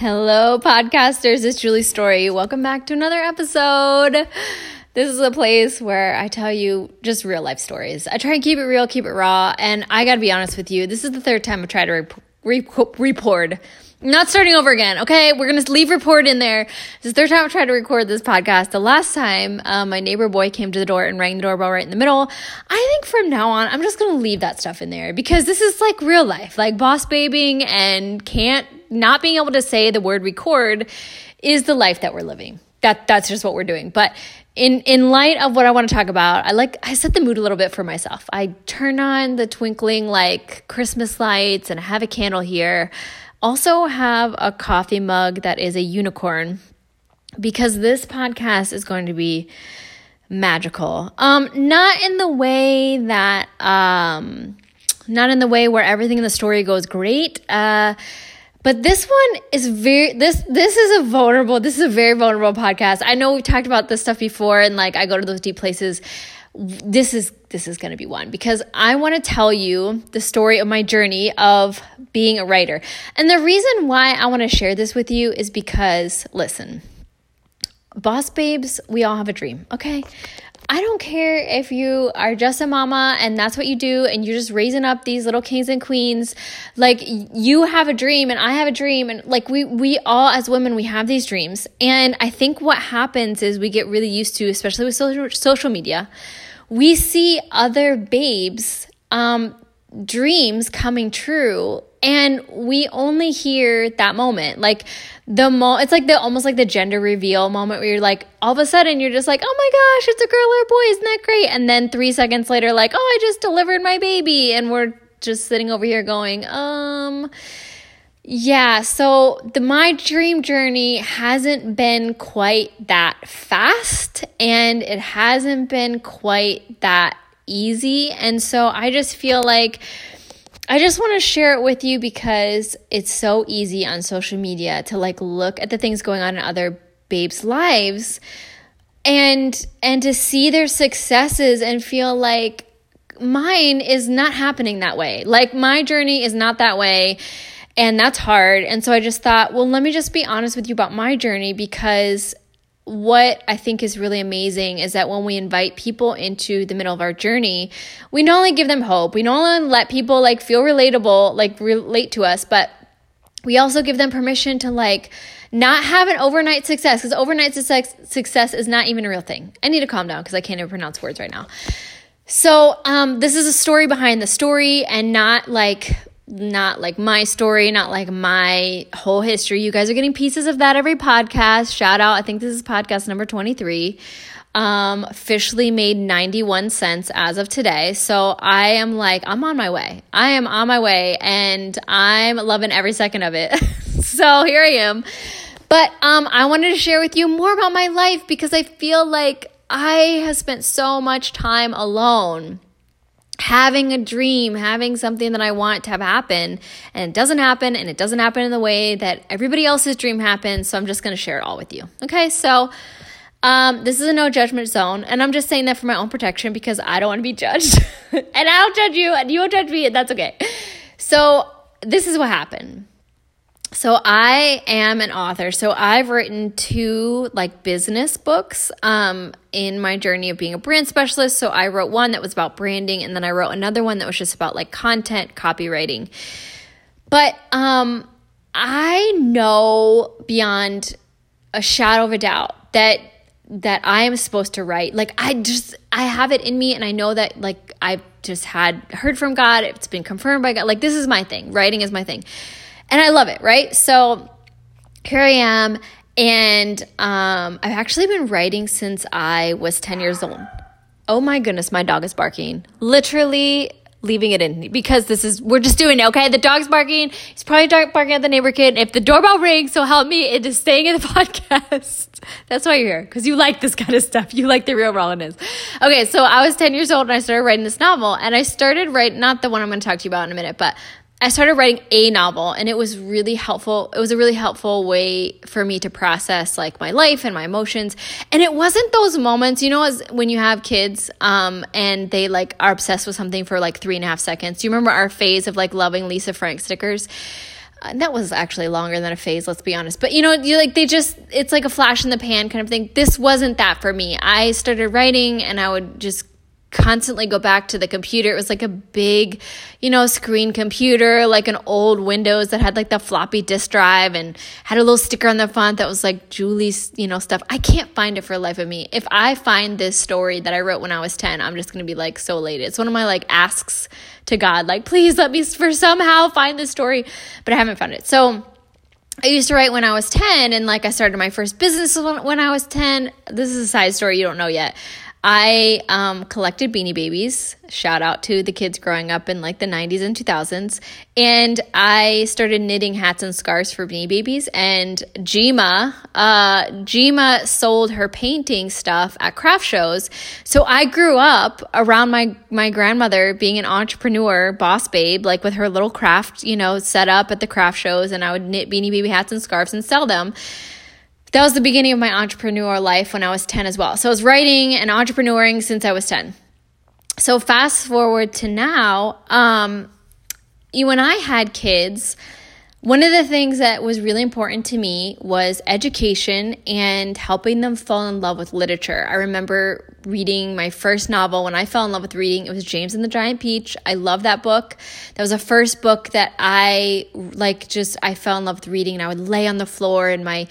Hello, podcasters. It's Julie Story. Welcome back to another episode. This is a place where I tell you just real life stories. I try and keep it real, keep it raw. And I got to be honest with you, this is the third time I've tried to rep- rep- Not starting over again, okay? We're gonna leave report in there. This is the third time I've tried to record this podcast. The last time, uh, my neighbor boy came to the door and rang the doorbell right in the middle. I think from now on, I'm just gonna leave that stuff in there because this is like real life, like boss babying and can't not being able to say the word record is the life that we're living. That that's just what we're doing. But in in light of what I want to talk about, I like I set the mood a little bit for myself. I turn on the twinkling like Christmas lights and I have a candle here. Also have a coffee mug that is a unicorn because this podcast is going to be magical. Um not in the way that um not in the way where everything in the story goes great. Uh but this one is very this this is a vulnerable this is a very vulnerable podcast. I know we've talked about this stuff before and like I go to those deep places. This is this is going to be one because I want to tell you the story of my journey of being a writer. And the reason why I want to share this with you is because listen. Boss babes, we all have a dream, okay? I don't care if you are just a mama and that's what you do and you're just raising up these little kings and queens. Like you have a dream and I have a dream and like we we all as women we have these dreams. And I think what happens is we get really used to especially with social social media. We see other babes um dreams coming true and we only hear that moment. Like the mo it's like the almost like the gender reveal moment where you're like all of a sudden you're just like oh my gosh it's a girl or a boy isn't that great? And then three seconds later like oh i just delivered my baby. And we're just sitting over here going um yeah so the my dream journey hasn't been quite that fast. And it hasn't been quite that easy. And so I just feel like I just want to share it with you because it's so easy on social media to like look at the things going on in other babes' lives and and to see their successes and feel like mine is not happening that way. Like my journey is not that way and that's hard. And so I just thought, well, let me just be honest with you about my journey because what I think is really amazing is that when we invite people into the middle of our journey, we not only give them hope, we not only let people like feel relatable, like relate to us, but we also give them permission to like not have an overnight success because overnight success, success is not even a real thing. I need to calm down because I can't even pronounce words right now. So, um, this is a story behind the story and not like not like my story, not like my whole history. You guys are getting pieces of that every podcast. Shout out. I think this is podcast number 23. Um, officially made 91 cents as of today. So I am like, I'm on my way. I am on my way and I'm loving every second of it. so here I am. But um, I wanted to share with you more about my life because I feel like I have spent so much time alone having a dream, having something that I want to have happen, and it doesn't happen, and it doesn't happen in the way that everybody else's dream happens. So I'm just going to share it all with you. Okay, so um, this is a no judgment zone, and I'm just saying that for my own protection because I don't want to be judged, and I don't judge you, and you won't judge me, and that's okay. So this is what happened. So I am an author. So I've written two like business books um, in my journey of being a brand specialist. So I wrote one that was about branding, and then I wrote another one that was just about like content copywriting. But um, I know beyond a shadow of a doubt that that I am supposed to write. Like I just I have it in me, and I know that like I've just had heard from God. It's been confirmed by God. Like this is my thing. Writing is my thing and I love it, right? So here I am, and um, I've actually been writing since I was 10 years old. Oh my goodness, my dog is barking. Literally leaving it in because this is we're just doing it okay the dog's barking he's probably barking at the neighbor kid if the doorbell rings so help me it is staying in the podcast that's why you're here because you like this kind of stuff you like the real rawness okay so i was 10 years old and i started writing this novel and i started writing not the one i'm going to talk to you about in a minute but I started writing a novel and it was really helpful. It was a really helpful way for me to process like my life and my emotions. And it wasn't those moments, you know, as when you have kids um, and they like are obsessed with something for like three and a half seconds. Do you remember our phase of like loving Lisa Frank stickers? uh, that was actually longer than a phase, let's be honest. But you know, you like they just it's like a flash in the pan kind of thing. This wasn't that for me. I started writing and I would just constantly go back to the computer. It was like a big, you know, screen computer, like an old Windows that had like the floppy disk drive and had a little sticker on the front that was like Julie's, you know, stuff. I can't find it for life of me. If I find this story that I wrote when I was 10, I'm just going to be like so elated. It's one of my like asks to God, like, please let me for somehow find this story, but I haven't found it. So, I used to write when I was 10 and like I started my first business when I was 10. This is a side story you don't know yet. I um, collected beanie babies. Shout out to the kids growing up in like the 90s and 2000s. And I started knitting hats and scarves for beanie babies. And Jima, uh, Jima sold her painting stuff at craft shows. So I grew up around my, my grandmother being an entrepreneur, boss babe, like with her little craft, you know, set up at the craft shows. And I would knit beanie baby hats and scarves and sell them that was the beginning of my entrepreneur life when I was 10 as well. So I was writing and entrepreneuring since I was 10. So fast forward to now, um, when I had kids, one of the things that was really important to me was education and helping them fall in love with literature. I remember reading my first novel when I fell in love with reading. It was James and the Giant Peach. I love that book. That was the first book that I like just I fell in love with reading and I would lay on the floor in my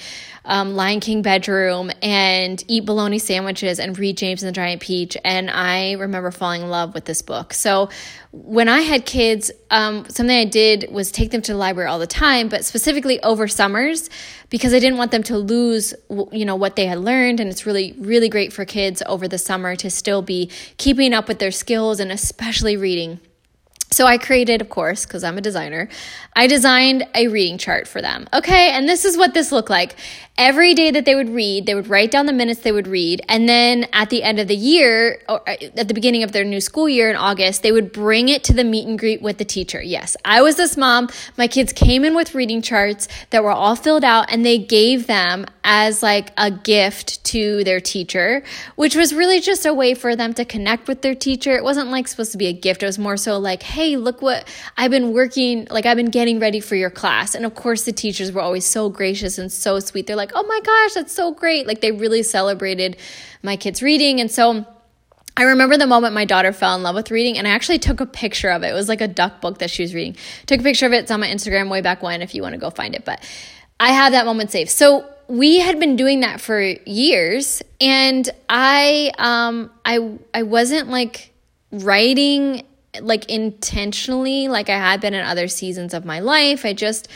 um, Lion King bedroom and eat bologna sandwiches and read James and the Giant Peach. And I remember falling in love with this book. So when I had kids, um, something I did was take them to the library all the time, but specifically over summers because I didn't want them to lose, you know, what they had learned. And it's really, really great for kids over the summer to still be keeping up with their skills and especially reading. So I created, of course, because I'm a designer, I designed a reading chart for them. Okay, and this is what this looked like. Every day that they would read, they would write down the minutes they would read, and then at the end of the year, or uh, at the beginning of their new school year in August, they would bring it to the meet and greet with the teacher. Yes, I was this mom. My kids came in with reading charts that were all filled out, and they gave them as like a gift to their teacher, which was really just a way for them to connect with their teacher. It wasn't like supposed to be a gift. It was more so like, hey, look what I've been working, like I've been getting ready for your class. And of course, the teachers were always so gracious and so sweet. They're like, oh my gosh, that's so great. Like they really celebrated my kids' reading. And so, I remember the moment my daughter fell in love with reading, and I actually took a picture of it. It was like a duck book that she was reading. Took a picture of it. It's on my Instagram way back when if you want to go find it. But I have that moment saved. So we had been doing that for years and i um i i wasn't like writing like intentionally like i had been in other seasons of my life. I just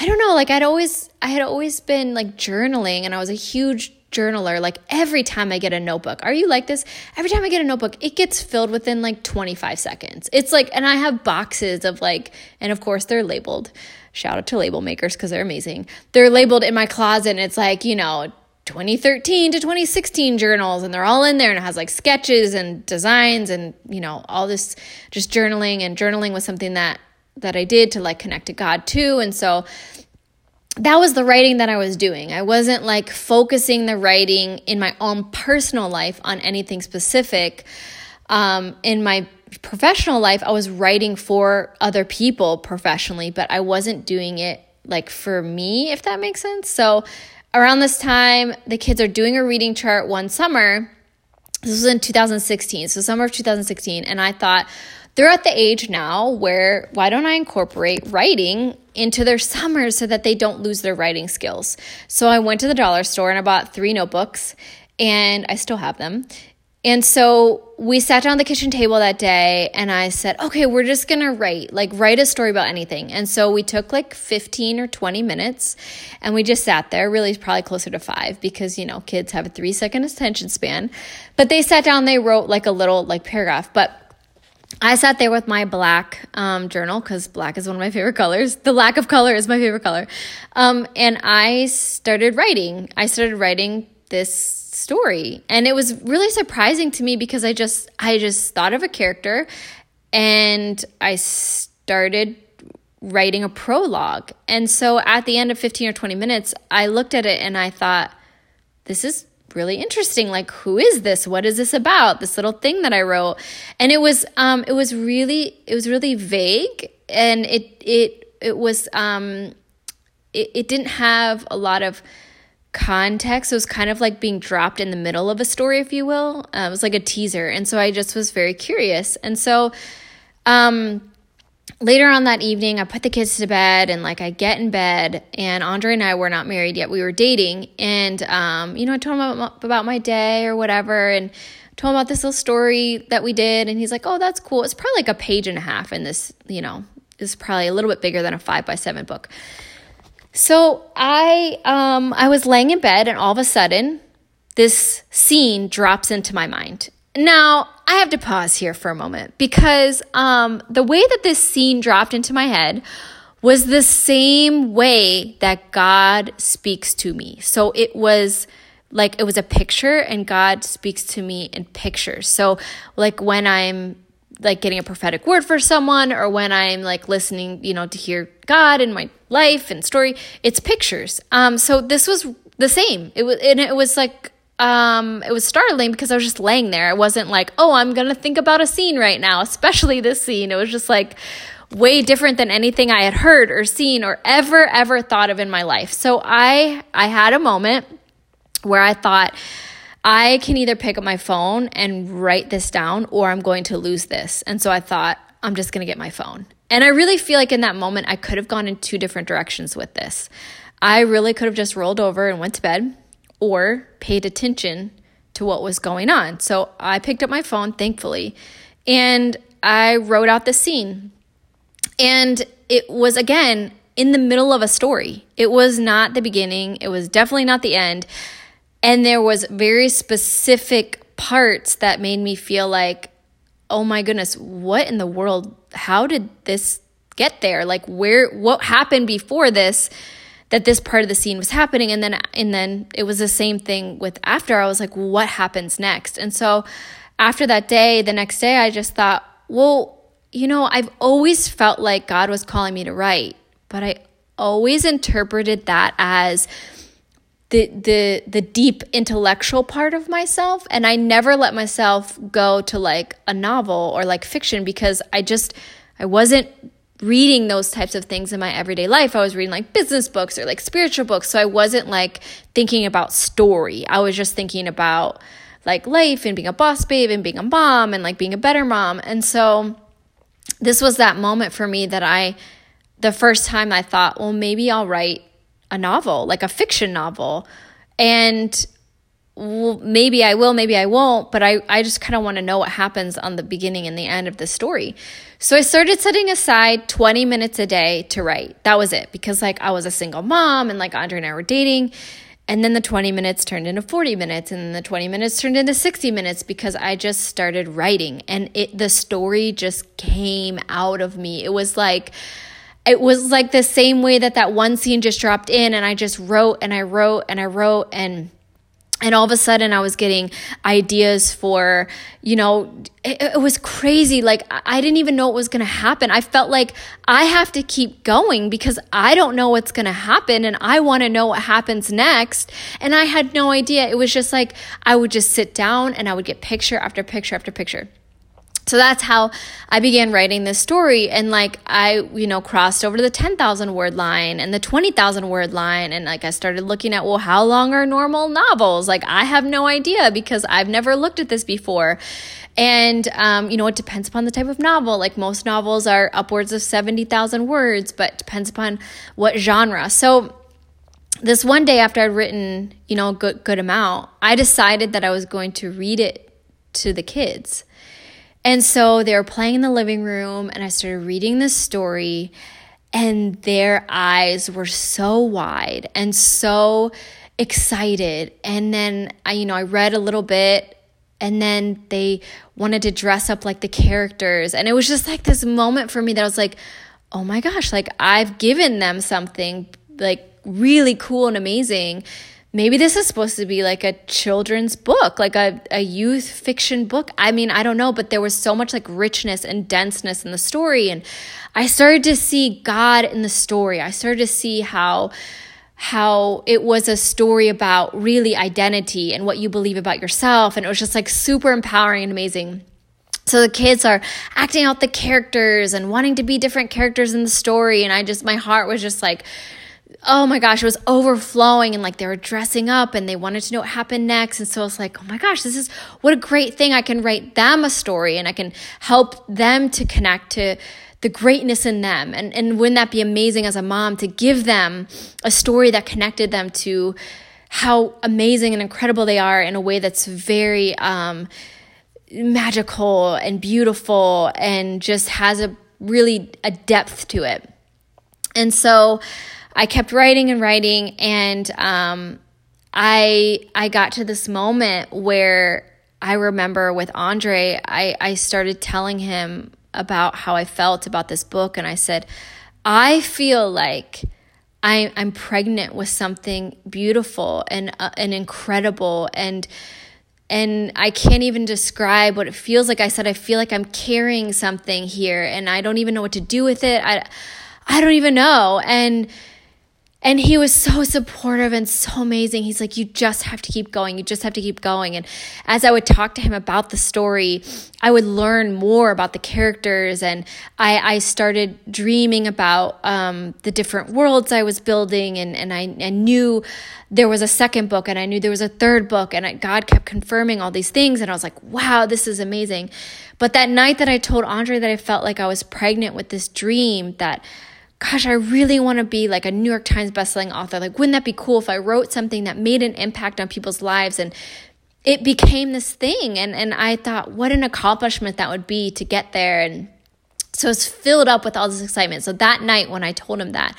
i don't know like i'd always i had always been like journaling and i was a huge journaler. Like every time i get a notebook are you like this? Every time i get a notebook it gets filled within like 25 seconds. It's like and i have boxes of like and of course they're labeled. Shout out to label makers because they're amazing. They're labeled in my closet and it's like, you know, 2013 to 2016 journals and they're all in there and it has like sketches and designs and you know all this just journaling and journaling was something that that I did to like connect to God too and so that was the writing that I was doing. I wasn't like focusing the writing in my own personal life on anything specific. Um, in my professional life, I was writing for other people professionally, but I wasn't doing it like for me, if that makes sense. So around this time, the kids are doing a reading chart one summer. This was in 2016, so summer of 2016. And I thought, they're at the age now where why don't I incorporate writing into their summers so that they don't lose their writing skills? So I went to the dollar store and I bought three notebooks and I still have them. And so we sat down the kitchen table that day and I said, okay, we're just gonna write, like, write a story about anything. And so we took like 15 or 20 minutes and we just sat there, really probably closer to five because, you know, kids have a three second attention span. But they sat down, they wrote like a little like paragraph. But I sat there with my black um, journal because black is one of my favorite colors. The lack of color is my favorite color. Um, and I started writing. I started writing this story. And it was really surprising to me because I just I just thought of a character and I started writing a prologue. And so at the end of 15 or 20 minutes, I looked at it and I thought this is really interesting. Like who is this? What is this about? This little thing that i wrote. And it was um it was really it was really vague. And it it it was um it, it didn't have a lot of context. It was kind of like being dropped in the middle of a story, if you will. Uh, it was like a teaser. And so I just was very curious. And so um, later on that evening, I put the kids to bed and like I get in bed, and Andre and I were not married yet. We were dating. And, um, you know, I told him about, my day or whatever. And told him about this little story that we did. And he's like, oh, that's cool. It's probably like a page and a half in this, you know, is probably a little bit bigger than a five by seven book. So I um I was laying in bed and all of a sudden this scene drops into my mind. Now, I have to pause here for a moment because um the way that this scene dropped into my head was the same way that God speaks to me. So it was like it was a picture and God speaks to me in pictures. So like when I'm like getting a prophetic word for someone or when I'm like listening, you know, to hear God in my life and story, it's pictures. Um, so this was the same. It was, and it was like, um, it was startling because I was just laying there. It wasn't like, oh, I'm gonna think about a scene right now, especially this scene. It was just like way different than anything I had heard or seen or ever ever thought of in my life. So I I had a moment where I thought I can either pick up my phone and write this down or I'm going to lose this. And so I thought, I'm just going to get my phone. And I really feel like in that moment, I could have gone in two different directions with this. I really could have just rolled over and went to bed or paid attention to what was going on. So I picked up my phone, thankfully, and I wrote out the scene. And it was, again, in the middle of a story. It was not the beginning, it was definitely not the end. And there was very specific parts that made me feel like, oh my goodness, what in the world? How did this get there? Like where what happened before this that this part of the scene was happening and then and then it was the same thing with after. I was like, what happens next? And so after that day, the next day I just thought, well, you know, I've always felt like God was calling me to write, but I always interpreted that as the the the deep intellectual part of myself and I never let myself go to like a novel or like fiction because I just I wasn't reading those types of things in my everyday life. I was reading like business books or like spiritual books. So I wasn't like thinking about story. I was just thinking about like life and being a boss babe and being a mom and like being a better mom. And so this was that moment for me that I the first time I thought, well, maybe I'll write a novel, like a fiction novel. And well, maybe I will, maybe I won't, but I, I just kind of want to know what happens on the beginning and the end of the story. So I started setting aside 20 minutes a day to write. That was it because like I was a single mom and like Andre and I were dating. And then the 20 minutes turned into 40 minutes and then the 20 minutes turned into 60 minutes because I just started writing and it the story just came out of me. It was like it was like the same way that that one scene just dropped in and I just wrote and I wrote and I wrote and and all of a sudden I was getting ideas for, you know, it, it was crazy. Like I didn't even know what was going to happen. I felt like I have to keep going because I don't know what's going to happen and I want to know what happens next. And I had no idea. It was just like I would just sit down and I would get picture after picture after picture. So that's how I began writing this story. And like I, you know, crossed over to the 10,000 word line and the 20,000 word line. And like I started looking at, well, how long are normal novels? Like I have no idea because I've never looked at this before. And, um, you know, it depends upon the type of novel. Like most novels are upwards of 70,000 words, but depends upon what genre. So, this one day after I'd written, you know, a good, good amount, I decided that I was going to read it to the kids. And so they were playing in the living room, and I started reading this story, and their eyes were so wide and so excited. And then I, you know, I read a little bit, and then they wanted to dress up like the characters. And it was just like this moment for me that I was like, oh my gosh, like I've given them something like really cool and amazing maybe this is supposed to be like a children's book, like a, a youth fiction book. I mean, I don't know, but there was so much like richness and denseness in the story. And I started to see God in the story. I started to see how how it was a story about really identity and what you believe about yourself. And it was just like super empowering and amazing. so the kids are acting out the characters and wanting to be different characters in the story and i just my heart was just like oh my gosh, it was overflowing and like they were dressing up and they wanted to know what happened next. And so I was like, oh my gosh, this is what a great thing. I can write them a story and I can help them to connect to the greatness in them. And, and wouldn't that be amazing as a mom to give them a story that connected them to how amazing and incredible they are in a way that's very um, magical and beautiful and just has a really a depth to it. And so I kept writing and writing, and um, I I got to this moment where I remember with Andre, I, I started telling him about how I felt about this book, and I said, I feel like I, I'm pregnant with something beautiful and uh, and incredible and and I can't even describe what it feels like. I said I feel like I'm carrying something here and I don't even know what to do with it. I I don't even know. And and he was so supportive and so amazing. He's like, You just have to keep going. You just have to keep going. And as I would talk to him about the story, I would learn more about the characters. And I, I started dreaming about um, the different worlds I was building. And, and I, I knew there was a second book and I knew there was a third book. And I, God kept confirming all these things. And I was like, Wow, this is amazing. But that night that I told Andre that I felt like I was pregnant with this dream that gosh, I really want to be like a New York Times bestselling author. Like, wouldn't that be cool if I wrote something that made an impact on people's lives and it became this thing? And and I thought, what an accomplishment that would be to get there. And so I was filled up with all this excitement. So that night when I told him that,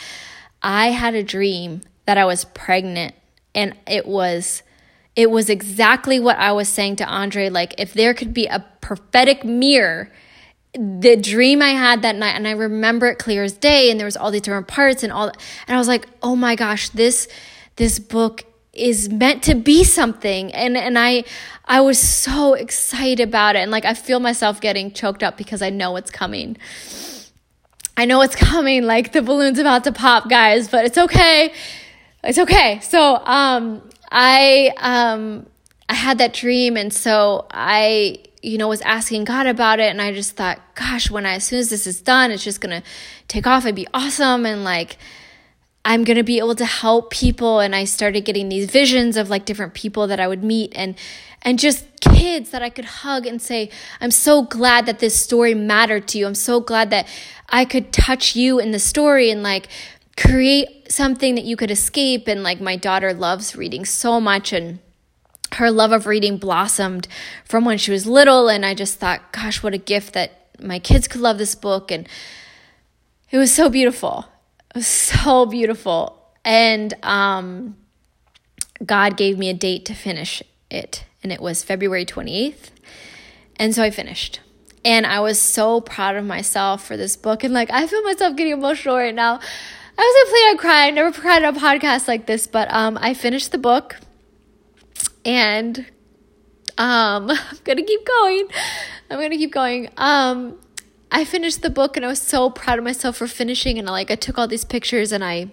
I had a dream that I was pregnant and it was it was exactly what I was saying to Andre like if there could be a prophetic mirror the dream I had that night, and I remember it clear as day, and there was all these different parts and all, and I was like, oh my gosh, this this book is meant to be something, and and I I was so excited about it, and like I feel myself getting choked up because I know it's coming. I know it's coming, like the balloon's about to pop, guys, but it's okay. It's okay. So um, I um, I had that dream, and so I you know, was asking God about it. And I just thought, gosh, when I, as soon as this is done, it's just going to take off and be awesome. And like, I'm going to be able to help people. And I started getting these visions of like different people that I would meet and, and just kids that I could hug and say, I'm so glad that this story mattered to you. I'm so glad that I could touch you in the story and like create something that you could escape. And like, my daughter loves reading so much. And, her love of reading blossomed from when she was little. And I just thought, gosh, what a gift that my kids could love this book. And it was so beautiful. It was so beautiful. And um, God gave me a date to finish it. And it was February 28th. And so I finished. And I was so proud of myself for this book. And like, I feel myself getting emotional right now. I was planning on crying. I never cried on a podcast like this, but um, I finished the book and um, I'm gonna keep going. I'm gonna keep going. Um, I finished the book and I was so proud of myself for finishing. And like I took all these pictures and I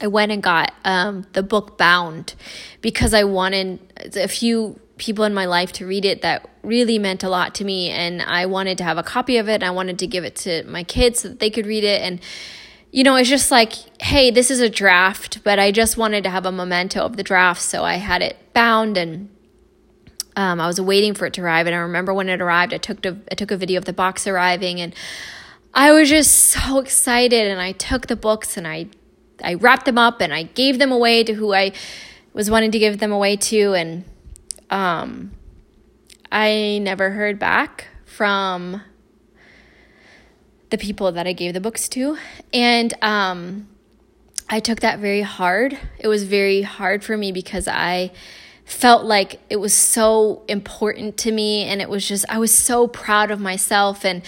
I went and got um, the book bound because I wanted a few people in my life to read it that really meant a lot to me and I wanted to have a copy of it. and I wanted to give it to my kids so that they could read it and you know, it's just like, hey, this is a draft, but I just wanted to have a memento of the draft. So I had it bound and um, I was waiting for it to arrive. And I remember when it arrived, I took, to, I took a video of the box arriving and I was just so excited. And I took the books and I, I wrapped them up and I gave them away to who I was wanting to give them away to. And um, I never heard back from the people that I gave the books to. And um, I took that very hard. It was very hard for me because I felt like it was so important to me and it was just I was so proud of myself and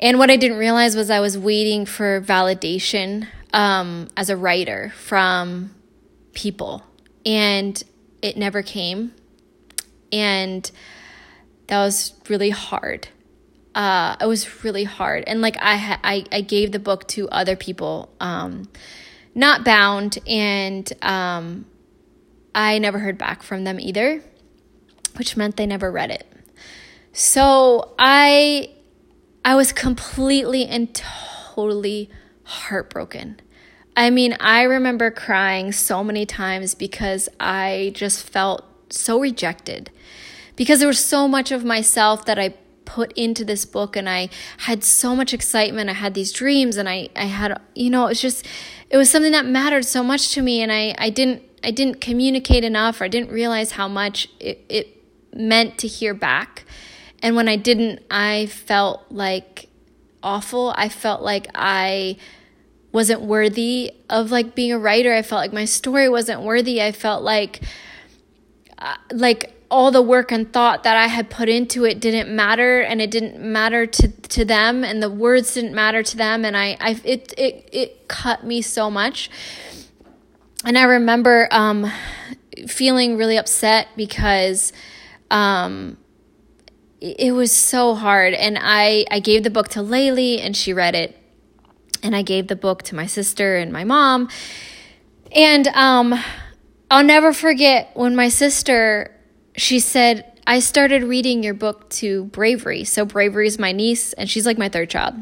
and what I didn't realize was I was waiting for validation um, as a writer from people and it never came and that was really hard uh, it was really hard. And like I, I, I gave the book to other people, um, not bound, and um, I never heard back from them either, which meant they never read it. So I I was completely and totally heartbroken. I mean, I remember crying so many times because I just felt so rejected. Because there was so much of myself that I put into this book and I had so much excitement. I had these dreams and I, I had, you know, it was just, it was something that mattered so much to me and I, I didn't, I didn't communicate enough or I didn't realize how much it, it meant to hear back. And when I didn't, I felt like awful. I felt like I wasn't worthy of like being a writer. I felt like my story wasn't worthy. I felt like uh, like all the work and thought that I had put into it didn't matter and it didn't matter to to them and the words didn't matter to them and I I it it it cut me so much. And I remember um feeling really upset because um it was so hard and I I gave the book to Laylee and she read it and I gave the book to my sister and my mom. And um, I'll never forget when my sister, she said, I started reading your book to Bravery. So Bravery is my niece, and she's like my third child.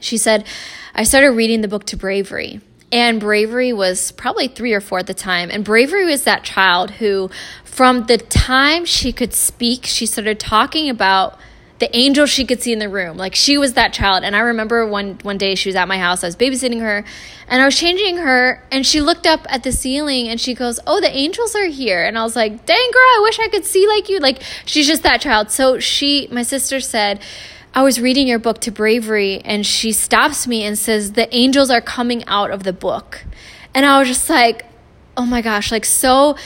She said, I started reading the book to Bravery. And Bravery was probably three or four at the time. And Bravery was that child who, from the time she could speak, she started talking about the angel she could see in the room. Like she was that child. And I remember one one day she was at my house. I was babysitting her and I was changing her and she looked up at the ceiling and she goes, "Oh, the angels are here." And I was like, "Dang girl, I wish I could see like you." Like she's just that child. So she my sister said, I was reading your book to bravery and she stops me and says, "The angels are coming out of the book." And I was just like, "Oh my gosh, like so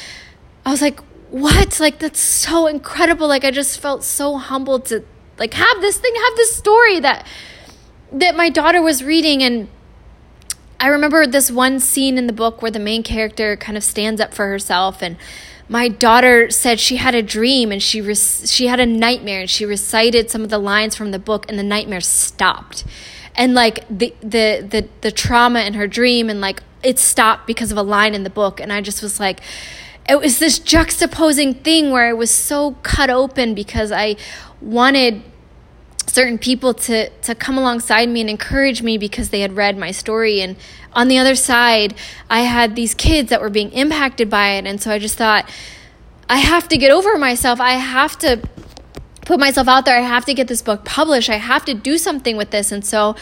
I was like, what? Like that's so incredible. Like I just felt so humbled to like have this thing, have this story that that my daughter was reading. And I remember this one scene in the book where the main character kind of stands up for herself. And my daughter said she had a dream and she re- she had a nightmare and she recited some of the lines from the book and the nightmare stopped. And like the the the the trauma in her dream and like it stopped because of a line in the book. And I just was like it was this juxtaposing thing where I was so cut open because I wanted certain people to to come alongside me and encourage me because they had read my story. And on the other side I had these kids that were being impacted by it. And so I just thought I have to get over myself. I have to put myself out there. I have to get this book published. I have to do something with this. And so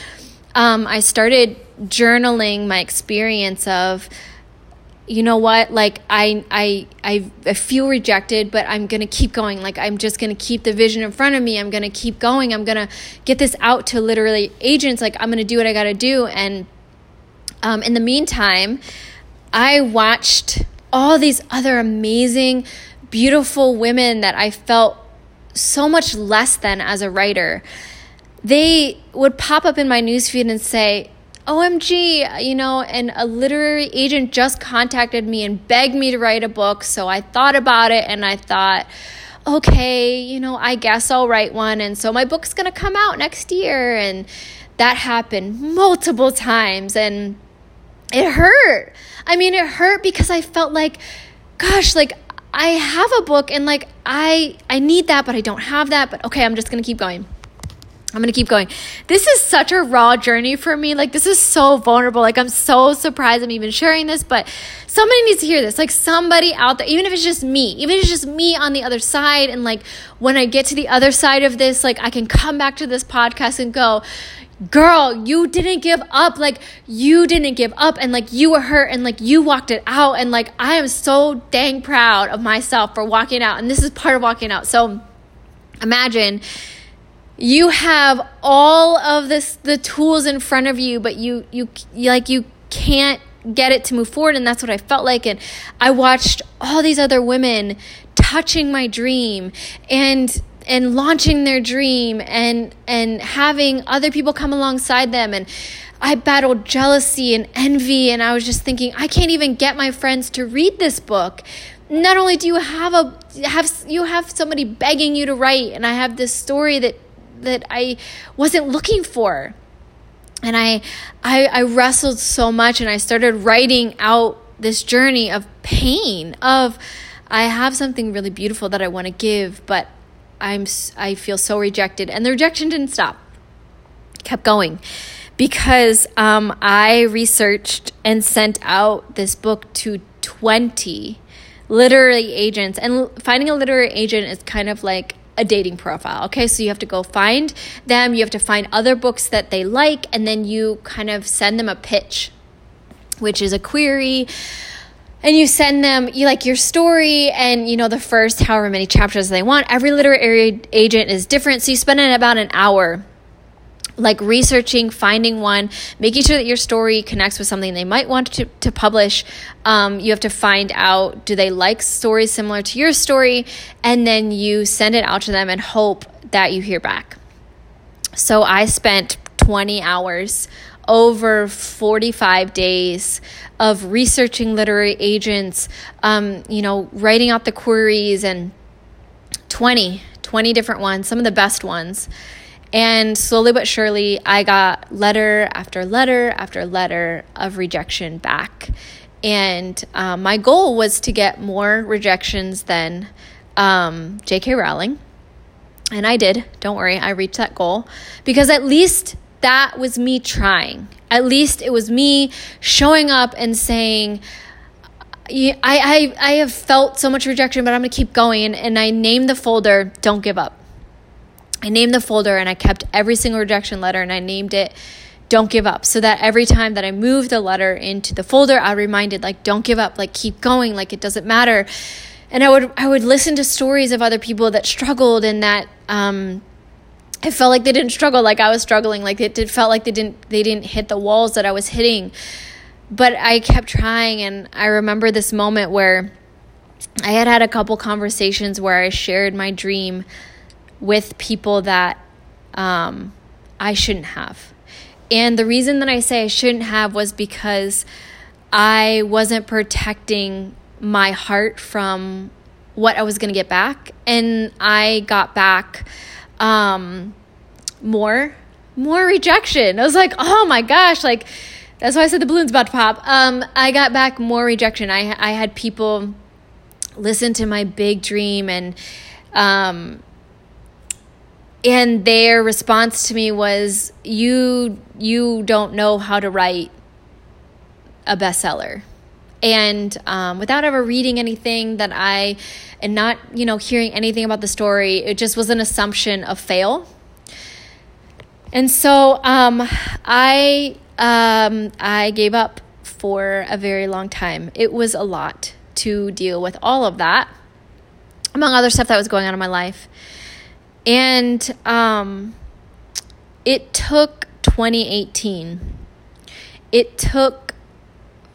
um, I started journaling my experience of you know what? Like I, I i i feel rejected but i'm gonna keep going. Like i'm just gonna keep the vision in front of me. I'm gonna keep going. I'm gonna get this out to literary agents. Like i'm gonna do what i gotta do. And um, in the meantime i watched all these other amazing beautiful women that i felt so much less than as a writer. They would pop up in my newsfeed and say OMG, you know, and a literary agent just contacted me and begged me to write a book. So I thought about it and I thought, okay, you know, I guess I'll write one. And so my book's going to come out next year. And that happened multiple times. And it hurt. I mean, it hurt because I felt like, gosh, like I have a book and like I I need that, but I don't have that. But okay, I'm just going to keep going. I'm gonna keep going. This is such a raw journey for me. Like, this is so vulnerable. Like, I'm so surprised I'm even sharing this, but somebody needs to hear this. Like, somebody out there, even if it's just me, even if it's just me on the other side. And like, when I get to the other side of this, like, I can come back to this podcast and go, girl, you didn't give up. Like, you didn't give up. And like, you were hurt and like, you walked it out. And like, I am so dang proud of myself for walking out. And this is part of walking out. So imagine you have all of this the tools in front of you but you you, like you can't get it to move forward and that's what I felt like and I watched all these other women touching my dream and and launching their dream and and having other people come alongside them and I battled jealousy and envy and I was just thinking I can't even get my friends to read this book. Not only do you have a have you have somebody begging you to write and I have this story that that I wasn't looking for. And I, I, I wrestled so much and I started writing out this journey of pain of I have something really beautiful that I want to give, but I'm I feel so rejected, and the rejection didn't stop. Kept going because um, I researched and sent out this book to 20 literary agents. And finding a literary agent is kind of like a dating profile. Okay, so you have to go find them, you have to find other books that they like, and then you kind of send them a pitch, which is a query. And you send them you like your story and you know the first however many chapters they want. Every literary agent is different, so you spend about an hour like researching, finding one, making sure that your story connects with something they might want to, to publish. Um, you have to find out do they like stories similar to your story, and then you send it out to them and hope that you hear back. So I spent 20 hours over 45 days of researching literary agents, um, you know, writing out the queries and 20, 20 different ones, some of the best ones. And slowly but surely, I got letter after letter after letter of rejection back. And um, my goal was to get more rejections than um, J.K. Rowling. And I did. Don't worry, I reached that goal because at least that was me trying. At least it was me showing up and saying, I, I, I have felt so much rejection, but I'm going to keep going. And, and I named the folder Don't Give Up. I named the folder and I kept every single rejection letter and I named it don't give up. So that every time that I moved the letter into the folder I reminded like don't give up like keep going like it doesn't matter. And I would I would listen to stories of other people that struggled and that um it felt like they didn't struggle like I was struggling like it did felt like they didn't they didn't hit the walls that I was hitting. But I kept trying and I remember this moment where I had had a couple conversations where I shared my dream with people that um, I shouldn't have. And the reason that I say I shouldn't have was because I wasn't protecting my heart from what I was going to get back. And I got back um, more, more rejection. I was like, oh my gosh, like, that's why I said the balloon's about to pop. Um, I got back more rejection. I, I had people listen to my big dream and, um, and their response to me was you you don't know how to write a bestseller. And um, without ever reading anything that i and not you know hearing anything about the story it just was an assumption of fail. And so um, i um, i gave up for a very long time. It was a lot to deal with all of that among other stuff that was going on in my life and um, it took 2018. It took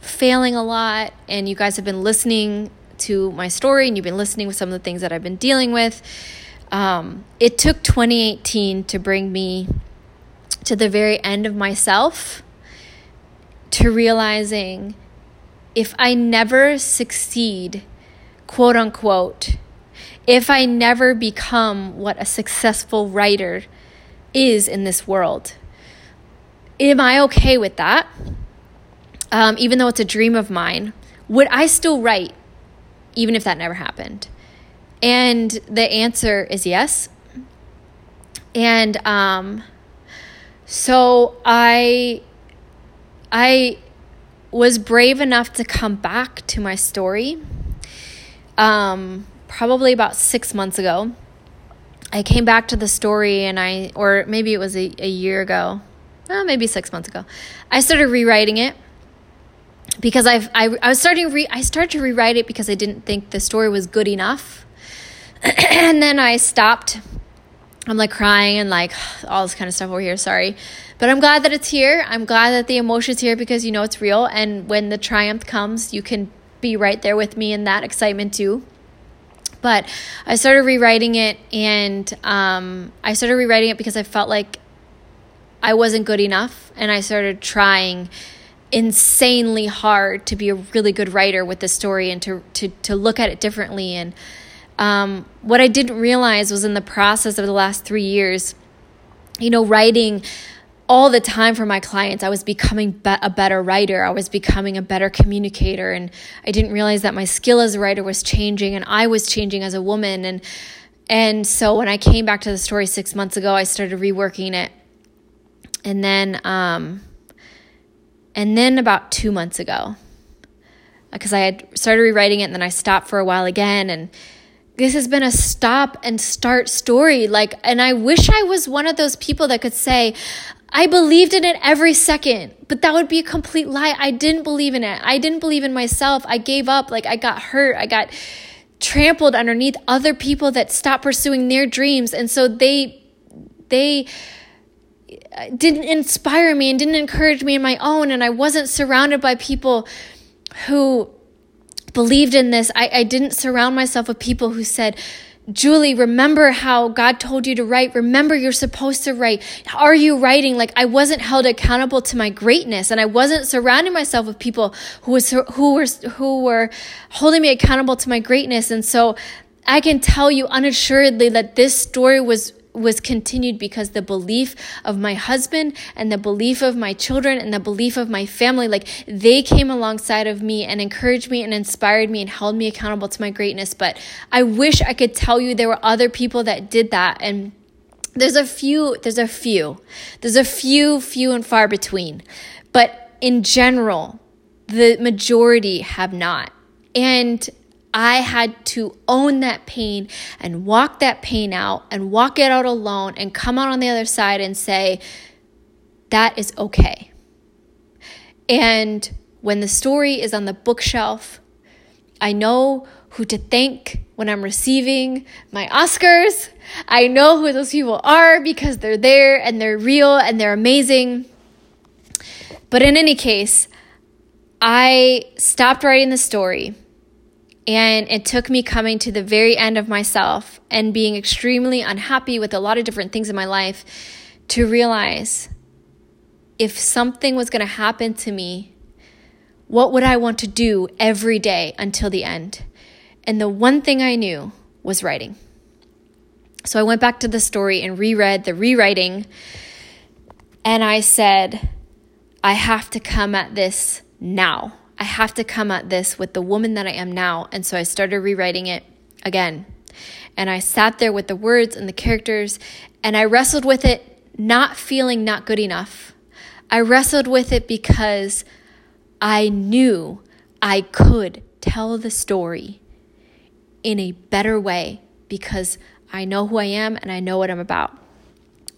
failing a lot, and you guys have been listening to my story and you've been listening with some of the things that I've been dealing with. Um, it took 2018 to bring me to the very end of myself to realizing if I never succeed, quote unquote, if I never become what a successful writer is in this world. Am I okay with that? Um, even though it's a dream of mine, would I still write even if that never happened? And the answer is yes. And um, so I, I was brave enough to come back to my story. Um, probably about six months ago. I came back to the story and I, or maybe it was a, a year ago, uh, maybe six months ago. I started rewriting it because I've, I, I was starting re, I started to rewrite it because I didn't think the story was good enough. and then I stopped. I'm like crying and like all this kind of stuff over here. Sorry. But I'm glad that it's here. I'm glad that the emotion's here because you know it's real. And when the triumph comes, you can be right there with me in that excitement too. But I started rewriting it, and um, I started rewriting it because I felt like I wasn't good enough, and I started trying insanely hard to be a really good writer with the story and to to to look at it differently. And um, what I didn't realize was in the process of the last three years, you know, writing all the time for my clients, I was becoming be- a better writer. I was becoming a better communicator. And I didn't realize that my skill as a writer was changing and I was changing as a woman. And And so when I came back to the story six months ago, I started reworking it. And then, um, and then about two months ago, because I had started rewriting it and then I stopped for a while again. And this has been a stop and start story. Like, and I wish I was one of those people that could say, I believed in it every second, but that would be a complete lie. I didn't believe in it. I didn't believe in myself. I gave up. Like, I got hurt. I got trampled underneath other people that stopped pursuing their dreams. And so they, they, uh, didn't inspire me and didn't encourage me in my own. And I wasn't surrounded by people who believed in this. I, I didn't surround myself with people who said, Julie, remember how God told you to write. Remember you're supposed to write. Are you writing? Like I wasn't held accountable to my greatness and I wasn't surrounding myself with people who was who were who were holding me accountable to my greatness. And so I can tell you unassuredly that this story was was continued because the belief of my husband and the belief of my children and the belief of my family, like they came alongside of me and encouraged me and inspired me and held me accountable to my greatness. But I wish I could tell you there were other people that did that. And there's a few, there's a few, there's a few, few and far between. But in general, the majority have not. And I had to own that pain and walk that pain out and walk it out alone and come out on the other side and say, that is okay. And when the story is on the bookshelf, I know who to thank when I'm receiving my Oscars. I know who those people are because they're there and they're real and they're amazing. But in any case, I stopped writing the story and it took me coming to the very end of myself and being extremely unhappy with a lot of different things in my life to realize if something was going to happen to me, what would I want to do every day until the end? And the one thing I knew was writing. So I went back to the story and reread the rewriting. And I said, I have to come at this now. I have to come at this with the woman that I am now. And so I started rewriting it again. And I sat there with the words and the characters and I wrestled with it, not feeling not good enough. I wrestled with it because I knew I could tell the story in a better way because I know who I am and I know what I'm about.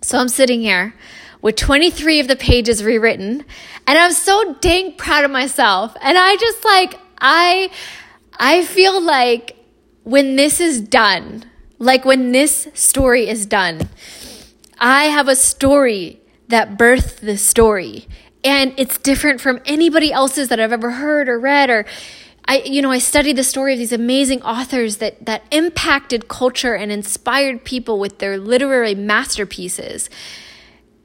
So I'm sitting here with 23 of the pages rewritten. And I'm so dang proud of myself. And I just like, I, I feel like when this is done, like when this story is done, I have a story that birthed the story. And it's different from anybody else's that I've ever heard or read or I you know I studied the story of these amazing authors that that impacted culture and inspired people with their literary masterpieces.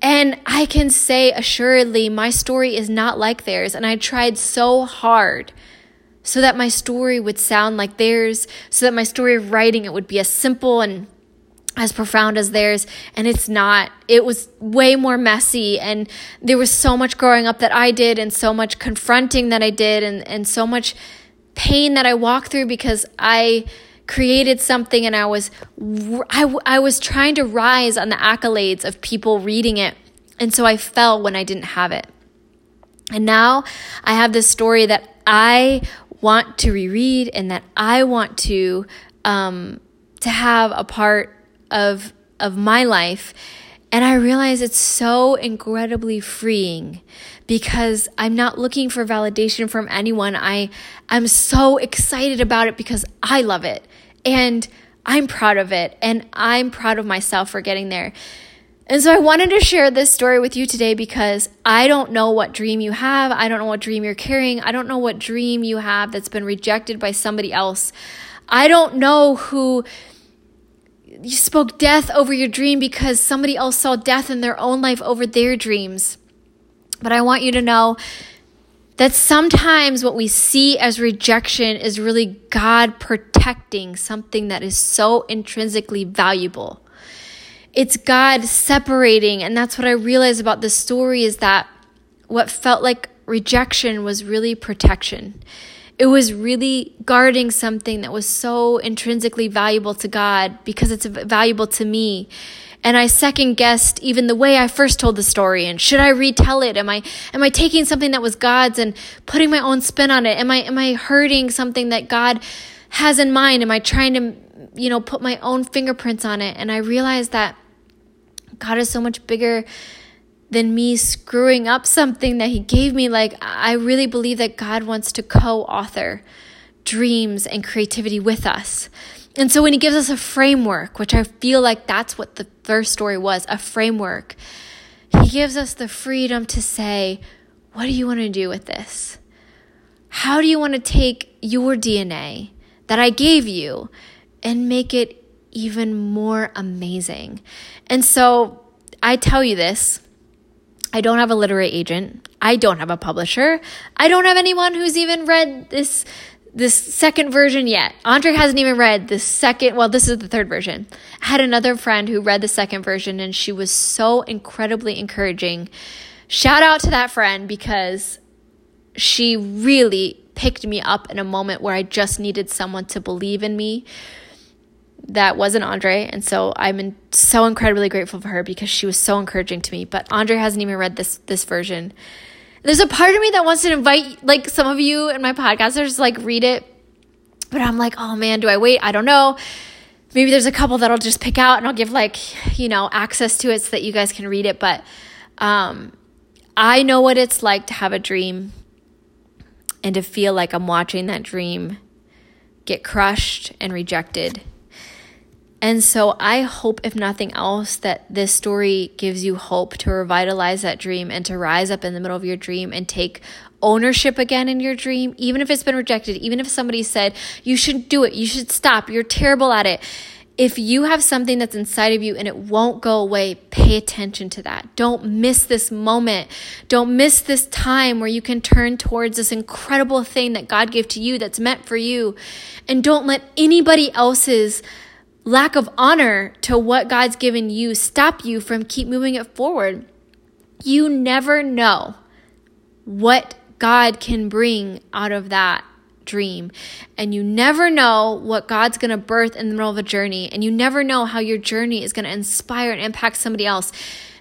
And I can say assuredly, my story is not like theirs. And I tried so hard so that my story would sound like theirs, so that my story of writing it would be as simple and as profound as theirs. And it's not. It was way more messy. And there was so much growing up that I did, and so much confronting that I did, and, and so much pain that I walked through because I created something and I was I, I was trying to rise on the accolades of people reading it and so I fell when I didn't have it. And now I have this story that I want to reread and that I want to um, to have a part of of my life. And I realize it's so incredibly freeing because I'm not looking for validation from anyone. I I'm so excited about it because I love it and I'm proud of it and I'm proud of myself for getting there. And so I wanted to share this story with you today because I don't know what dream you have. I don't know what dream you're carrying. I don't know what dream you have that's been rejected by somebody else. I don't know who you spoke death over your dream because somebody else saw death in their own life over their dreams. But I want you to know that sometimes what we see as rejection is really God protecting something that is so intrinsically valuable. It's God separating, and that's what I realized about this story is that what felt like rejection was really protection. It was really guarding something that was so intrinsically valuable to God because it's valuable to me. And I second guessed even the way I first told the story. And should I retell it? Am I am I taking something that was God's and putting my own spin on it? Am I am I hurting something that God has in mind? Am I trying to you know put my own fingerprints on it? And I realized that God is so much bigger than me screwing up something that He gave me. Like, I really believe that God wants to co author dreams and creativity with us. And so when He gives us a framework, which I feel like that's what the first story was a framework, He gives us the freedom to say, What do you want to do with this? How do you want to take your DNA that I gave you and make it even more amazing? And so I tell you this I don't have a literary agent. I don't have a publisher. I don't have anyone who's even read this this second version yet. Andre hasn't even read the second, well, this is the third version. I had another friend who read the second version and she was so incredibly encouraging. Shout out to that friend because she really picked me up in a moment where I just needed someone to believe in me that wasn't Andre. And so I'm in, so incredibly grateful for her because she was so encouraging to me. But Andre hasn't even read this this version. There's a part of me that wants to invite like some of you in my podcast podcasters like read it. But I'm like, oh man, do I wait? I don't know. Maybe there's a couple that I'll just pick out and I'll give like, you know, access to it so that you guys can read it. But um I know what it's like to have a dream and to feel like I'm watching that dream get crushed and rejected and so I hope, if nothing else, that this story gives you hope to revitalize that dream and to rise up in the middle of your dream and take ownership again in your dream, even if it's been rejected, even if somebody said, you shouldn't do it, you should stop, you're terrible at it. If you have something that's inside of you and it won't go away, pay attention to that. Don't miss this moment. Don't miss this time where you can turn towards this incredible thing that God gave to you that's meant for you. And don't let anybody else's lack of honor to what God's given you stop you from keep moving it forward. You never know what God can bring out of that dream. And you never know what God's going to birth in the middle of a journey. And you never know how your journey is going to inspire and impact somebody else.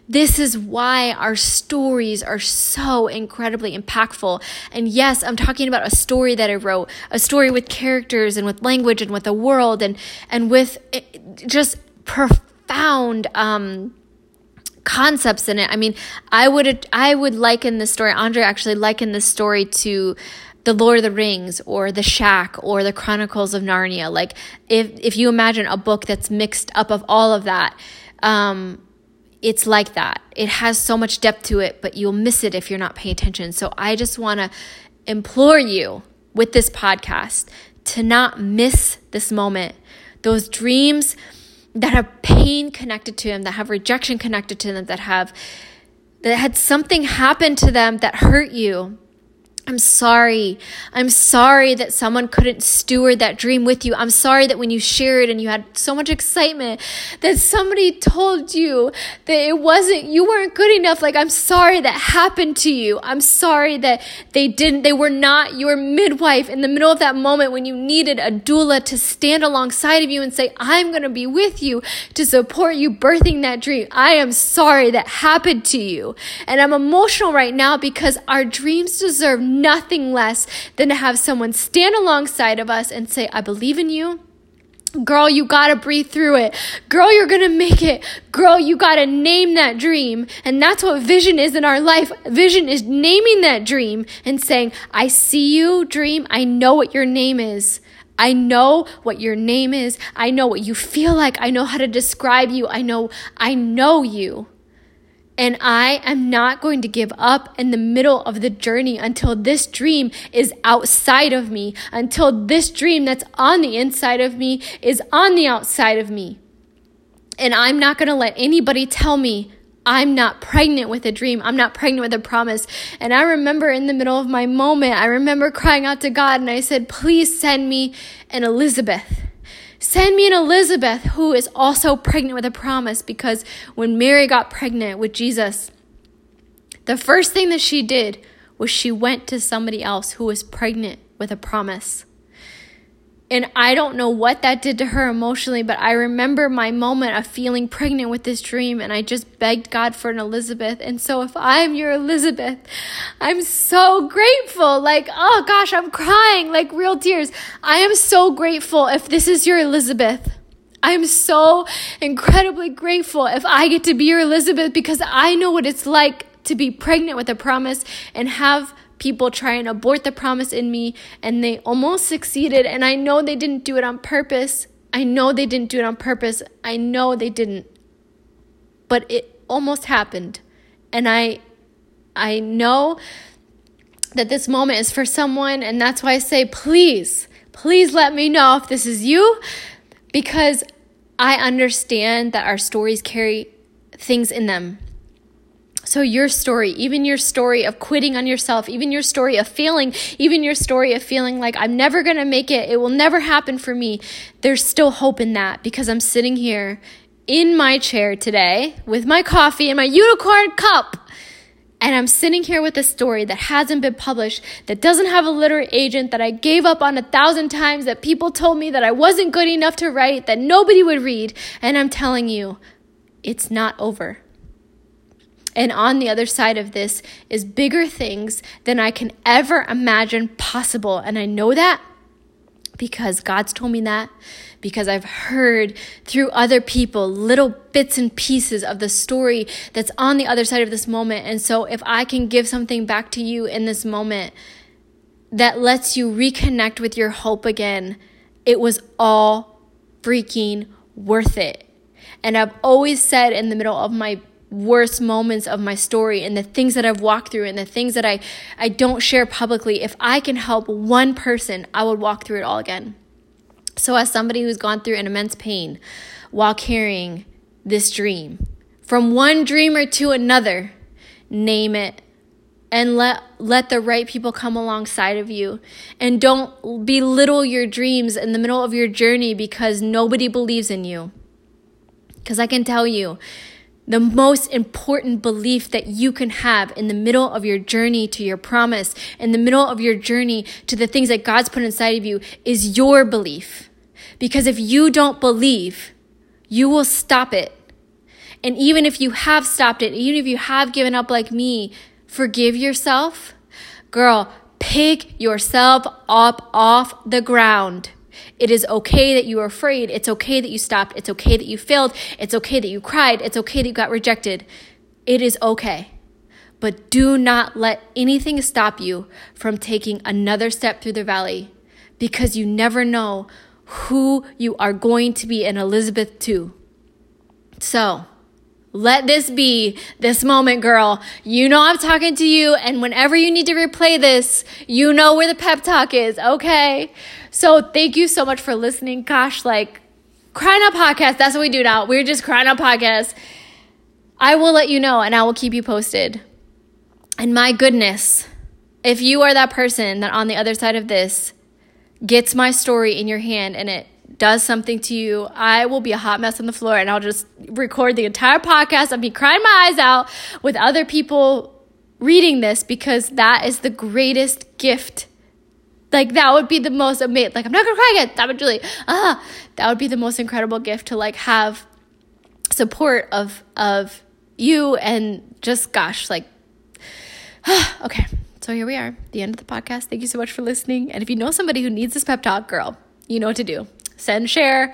This is why our stories are so incredibly impactful. And yes, I'm talking about a story that I wrote, a story with characters and with language and with a world and and with eh, just profound um concepts in it. I mean, I would I would liken this story. Andre actually likened this story to the Lord of the Rings or The Shack or The Chronicles of Narnia. Like if if you imagine a book that's mixed up of all of that, um, it's like that. It has so much depth to it, but you'll miss it if you're not paying attention. So I just want to implore you with this podcast to not miss this moment. Those dreams that have pain connected to them, that have rejection connected to them, that have that had something happen to them that hurt you I'm sorry. I'm sorry that someone couldn't steward that dream with you. I'm sorry that when you shared and you had so much excitement that somebody told you that it wasn't, you weren't good enough. Like, I'm sorry that happened to you. I'm sorry that they didn't, they were not your midwife in the middle of that moment when you needed a doula to stand alongside of you and say, I'm going to be with you to support you birthing that dream. I am sorry that happened to you. And I'm emotional right now because our dreams deserve nothing less than to have someone stand alongside of us and say, I believe in you. Girl, you gotta breathe through it. Girl, you're gonna make it. Girl, you gotta name that dream. And that's what vision is in our life. Vision is naming that dream and saying, I see you, dream. I know what your name is. I know what your name is. I know what you feel like. I know how to describe you. I know, I know you. And I am not going to give up in the middle of the journey until this dream is outside of me, until this dream that's on the inside of me is on the outside of me. And I'm not going to let anybody tell me I'm not pregnant with a dream. I'm not pregnant with a promise. And I remember in the middle of my moment, I remember crying out to God and I said, please send me an Elizabeth. Send me an Elizabeth who is also pregnant with a promise because when Mary got pregnant with Jesus, the first thing that she did was she went to somebody else who was pregnant with a promise. And I don't know what that did to her emotionally, but I remember my moment of feeling pregnant with this dream, and I just begged God for an Elizabeth. And so, if I'm your Elizabeth, I'm so grateful. Like, oh gosh, I'm crying like real tears. I am so grateful if this is your Elizabeth. I'm so incredibly grateful if I get to be your Elizabeth because I know what it's like to be pregnant with a promise and have people try and abort the promise in me and they almost succeeded and I know they didn't do it on purpose. I know they didn't do it on purpose. I know they didn't. But it almost happened. And I I know that this moment is for someone and that's why I say please, please let me know if this is you because I understand that our stories carry things in them so, your story, even your story of quitting on yourself, even your story of failing, even your story of feeling like I'm never going to make it, it will never happen for me, there's still hope in that because I'm sitting here in my chair today with my coffee and my unicorn cup. And I'm sitting here with a story that hasn't been published, that doesn't have a literary agent, that I gave up on a thousand times, that people told me that I wasn't good enough to write, that nobody would read. And I'm telling you, it's not over. And on the other side of this is bigger things than I can ever imagine possible. And I know that because God's told me that, because I've heard through other people little bits and pieces of the story that's on the other side of this moment. And so if I can give something back to you in this moment that lets you reconnect with your hope again, it was all freaking worth it. And I've always said in the middle of my worst moments of my story and the things that I've walked through and the things that I, I don't share publicly, if I can help one person, I would walk through it all again. So, as somebody who's gone through an immense pain while carrying this dream, from one dreamer to another, name it and let let the right people come alongside of you and don't belittle your dreams in the middle of your journey because nobody believes in you because i can tell you the most important belief that you can have in the middle of your journey to your promise, in the middle of your journey to the things that God's put inside of you, is your belief. Because if you don't believe, you will stop it. And even if you have stopped it, even if you have given up like me, forgive yourself. Girl, pick yourself up off the ground. It is okay that you were afraid. It's okay that you stopped. It's okay that you failed. It's okay that you cried. It's okay that you got rejected. It is okay. But do not let anything stop you from taking another step through the valley because you never know who you are going to be an Elizabeth to. So, let this be this moment, girl. You know I'm talking to you, and whenever you need to replay this, you know where the pep talk is, okay? So thank you so much for listening. Gosh, like crying out podcast, that's what we do now. We're just crying out podcast. I will let you know and I will keep you posted. And my goodness, if you are that person that on the other side of this gets my story in your hand and it does something to you, I will be a hot mess on the floor and I'll just record the entire podcast. I'll be crying my eyes out with other people reading this because that is the greatest gift. Like that would be the most amazing. Like I'm not gonna cry again. That would really ah, that would be the most incredible gift to like have support of of you and just gosh, like okay. So here we are, the end of the podcast. Thank you so much for listening. And if you know somebody who needs this pep talk, girl, you know what to do send share.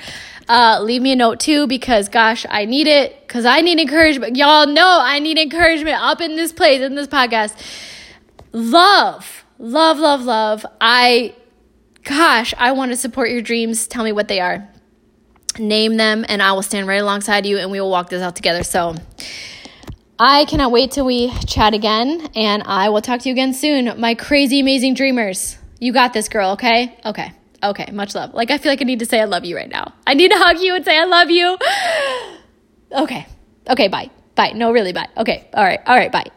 Uh, leave me a note too because gosh, I need it because I need encouragement. Y'all know I need encouragement up in this place, in this podcast. Love, love, love, love. I, gosh, I want to support your dreams. Tell me what they are. Name them and I will stand right alongside you and we will walk this out together. So, I cannot wait till we chat again, and I will talk to you again soon. My crazy, amazing dreamers. You got this, girl, okay? Okay. Okay, much love. Like, I feel like I need to say I love you right now. I need to hug you and say I love you. Okay. Okay, bye. Bye. No, really, bye. Okay. All right. All right, bye.